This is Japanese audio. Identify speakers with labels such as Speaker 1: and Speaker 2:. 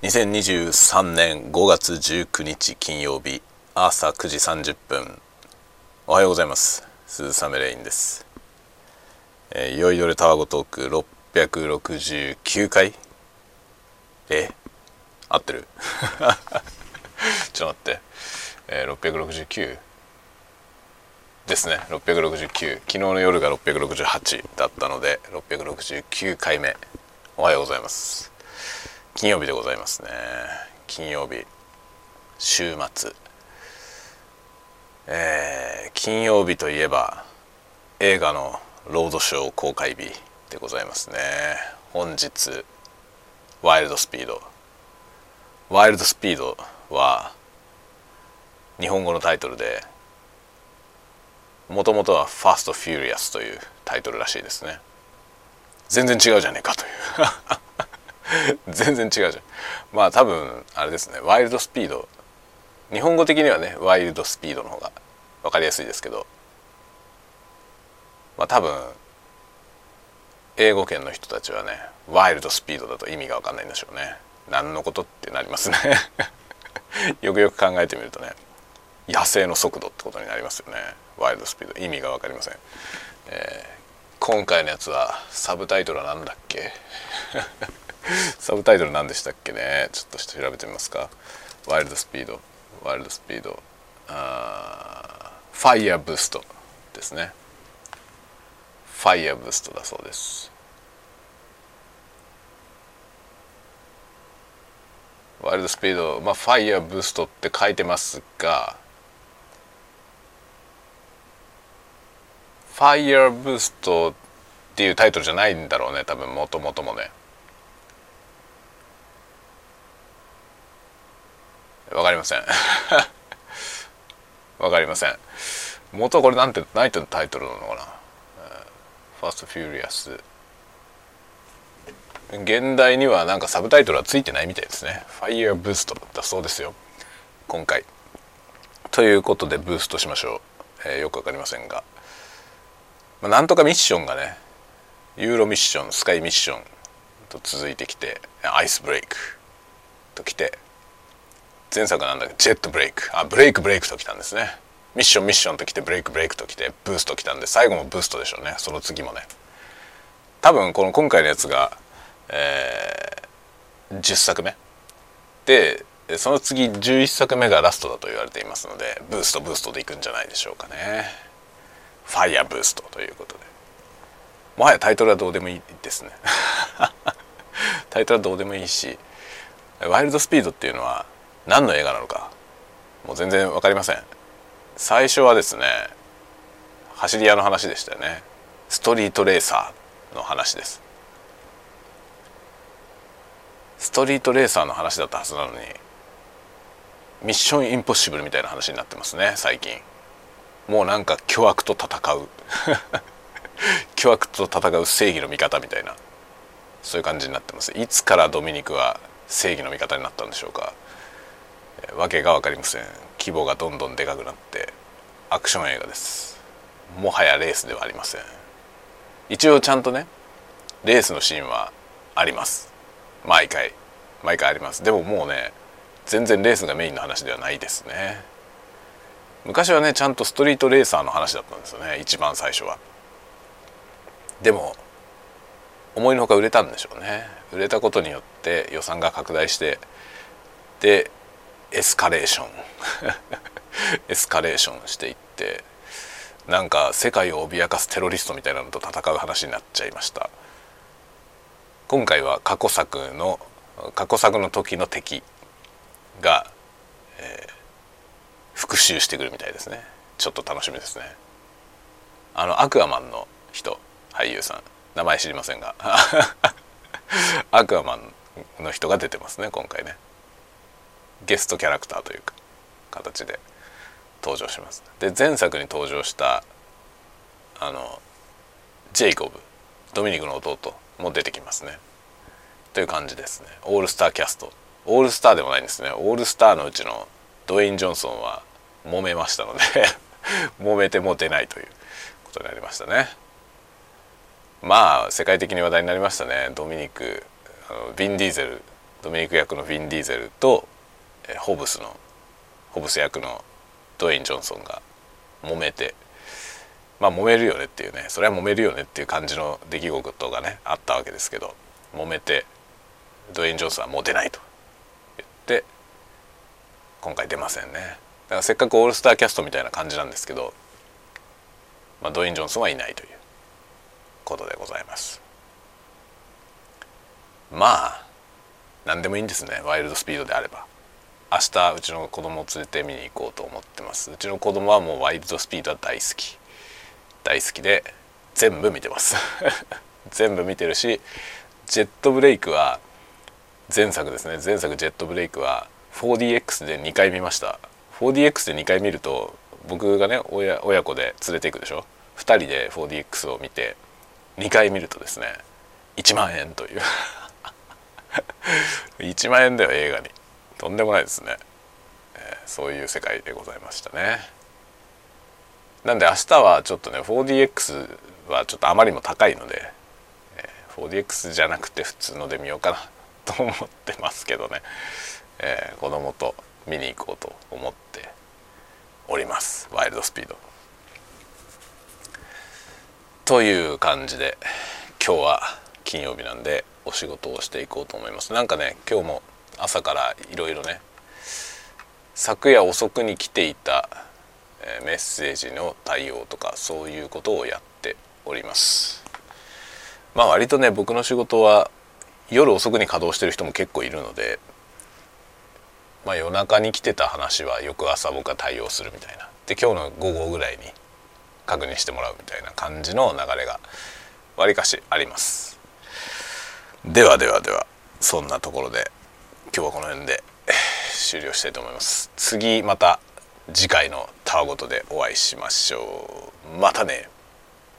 Speaker 1: 2023年5月19日金曜日朝9時30分おはようございます。鈴雨レインです、えー、酔いどれタワゴトーク669回え合ってる？ちょっと待って、えー、669ですね。669昨日の夜が668だったので669回目おはようございます。金曜日でございますね。金曜日週末。えー、金曜日といえば映画のロードショー公開日でございますね。本日ワイルドスピード。ワイルドスピードは日本語のタイトルでもともとは「ファースト・フューリアス」というタイトルらしいですね。全然違うじゃねえかという。全然違うじゃん。まあ多分あれですねワイルドスピード。日本語的にはねワイルドスピードの方が分かりやすいですけど。まあ多分英語圏の人たちはねワイルドスピードだと意味が分かんないんでしょうね。何のことってなりますね。よくよく考えてみるとね野生の速度ってことになりますよね。ワイルドスピード。意味が分かりません、えー、今回のやつはサブタイトルは何だっけ？サブタイトル何でしたっけね？ちょっと調べてみますか。ワイルドスピード。ワイルドスピード。あファイヤーブースト。ですね。ファイヤーブーストだそうです。ワイルドスピード。まあファイヤーブーストって書いてますがファイヤーブーストっていうタイトルじゃないんだろうね多分もともともね。わかりません。わかりません。元これなんて何てタイトルなのかな？ Fast & Furious現代にはなんかサブタイトルはついてないみたいですね。ファイヤーブーストだそうですよ。今回。ということでブーストしましょう、えー、よくわかりませんが、まあ、なんとかミッションがねユーロミッションスカイミッションと続いてきてアイスブレイクときて前作なんだけどジェットブレイク。あブレイクブレイクときたんですね。ミッションミッションときてブレイクブレイクときてブーストきたんで最後もブーストでしょうね。その次もね。多分この今回のやつが、えー、10作目。でその次11作目がラストだと言われていますのでブーストブーストでいくんじゃないでしょうかね。ファイヤーブーストということで。もはやタイトルはどうでもいいですね。タイトルはどうでもいいしワイルドスピードっていうのは何の映画なのかもう全然分かりません。最初はですね走り屋の話でしたよね。ストリートレーサーの話です。ストリートレーサーの話だったはずなのにミッションインポッシブルみたいな話になってますね最近。もうなんか巨悪と戦う。巨悪と戦う正義の味方みたいな。そういう感じになってます。いつからドミニクは正義の味方になったんでしょうか。わけが分かりません。規模がどんどんでかくなってアクション映画です。もはやレースではありません。一応ちゃんとねレースのシーンはあります。毎回。毎回あります。でももうね全然レースがメインの話ではないですね。昔はねちゃんとストリートレーサーの話だったんですよね。一番最初は。でも思いのほか売れたんでしょうね。売れたことによって予算が拡大してでエスカレーション。エスカレーションしていってなんか世界を脅かすテロリストみたいなのと戦う話になっちゃいました。今回は過去作の過去作の時の敵が、えー、復讐してくるみたいですね。ちょっと楽しみですね。あのアクアマンの人俳優さん。名前知りませんが。アクアマンの人が出てますね今回ね。ゲストキャラクターというか形で登場します。で前作に登場したあのジェイコブドミニクの弟も出てきますね。という感じですね。オールスターキャスト。オールスターでもないんですね。オールスターのうちのドウェイン・ジョンソンは揉めましたので 揉めても出ないということになりましたね。まあ世界的に話題になりましたね。ドミニクあのビン・ディーゼルドミニク役のヴィン・ディーゼルとホブスのホブス役のドウェイン・ジョンソンが揉めてまあ揉めるよねっていうねそれは揉めるよねっていう感じの出来事がねあったわけですけど揉めてドウェイン・ジョンソンはもう出ないと言って今回出ませんね。だからせっかくオールスターキャストみたいな感じなんですけど、まあ、ドウェイン・ジョンソンはいないということでございます。まあ何でもいいんですね。ワイルドスピードであれば。明日うちの子供を連れて見に行こうと思ってます。うちの子供はもうワイルドスピードは大好き。大好きで全部見てます。全部見てるしジェットブレイクは前作ですね。前作ジェットブレイクは 4DX で2回見ました。4DX で2回見ると僕がね親親子で連れていくでしょ。2人で 4DX を見て2回見るとですね1万円という。1万円だよ映画に。とんでもないですね、えー、そういう世界でございましたね。なんで明日はちょっとね 4DX はちょっとあまりにも高いので、えー、4DX じゃなくて普通ので見ようかなと思ってますけどね、えー、子供と見に行こうと思っております。ワイルドスピード。という感じで今日は金曜日なんでお仕事をしていこうと思います。なんかね今日も朝からいろいろね。昨夜遅くに来ていたメッセージの対応とかそういうことをやっております。まあ割とね僕の仕事は夜遅くに稼働してる人も結構いるのでまあ夜中に来てた話は翌朝僕が対応するみたいな。で今日の午後ぐらいに確認してもらうみたいな感じの流れがわりかしあります。ではではではそんなところで今日はこの辺で終了したいと思います。次また次回のタワごとでお会いしましょう。またね。